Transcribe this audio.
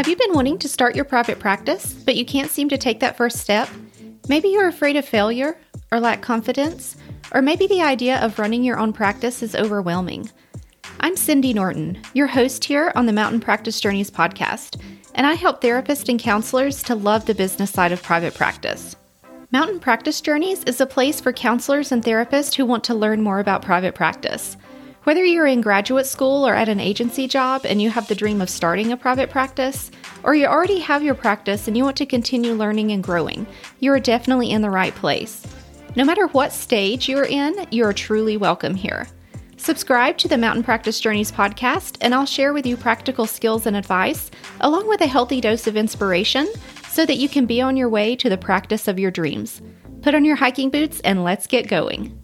Have you been wanting to start your private practice, but you can't seem to take that first step? Maybe you're afraid of failure or lack confidence, or maybe the idea of running your own practice is overwhelming. I'm Cindy Norton, your host here on the Mountain Practice Journeys podcast, and I help therapists and counselors to love the business side of private practice. Mountain Practice Journeys is a place for counselors and therapists who want to learn more about private practice. Whether you're in graduate school or at an agency job and you have the dream of starting a private practice, or you already have your practice and you want to continue learning and growing, you are definitely in the right place. No matter what stage you're in, you are truly welcome here. Subscribe to the Mountain Practice Journeys podcast, and I'll share with you practical skills and advice, along with a healthy dose of inspiration, so that you can be on your way to the practice of your dreams. Put on your hiking boots and let's get going.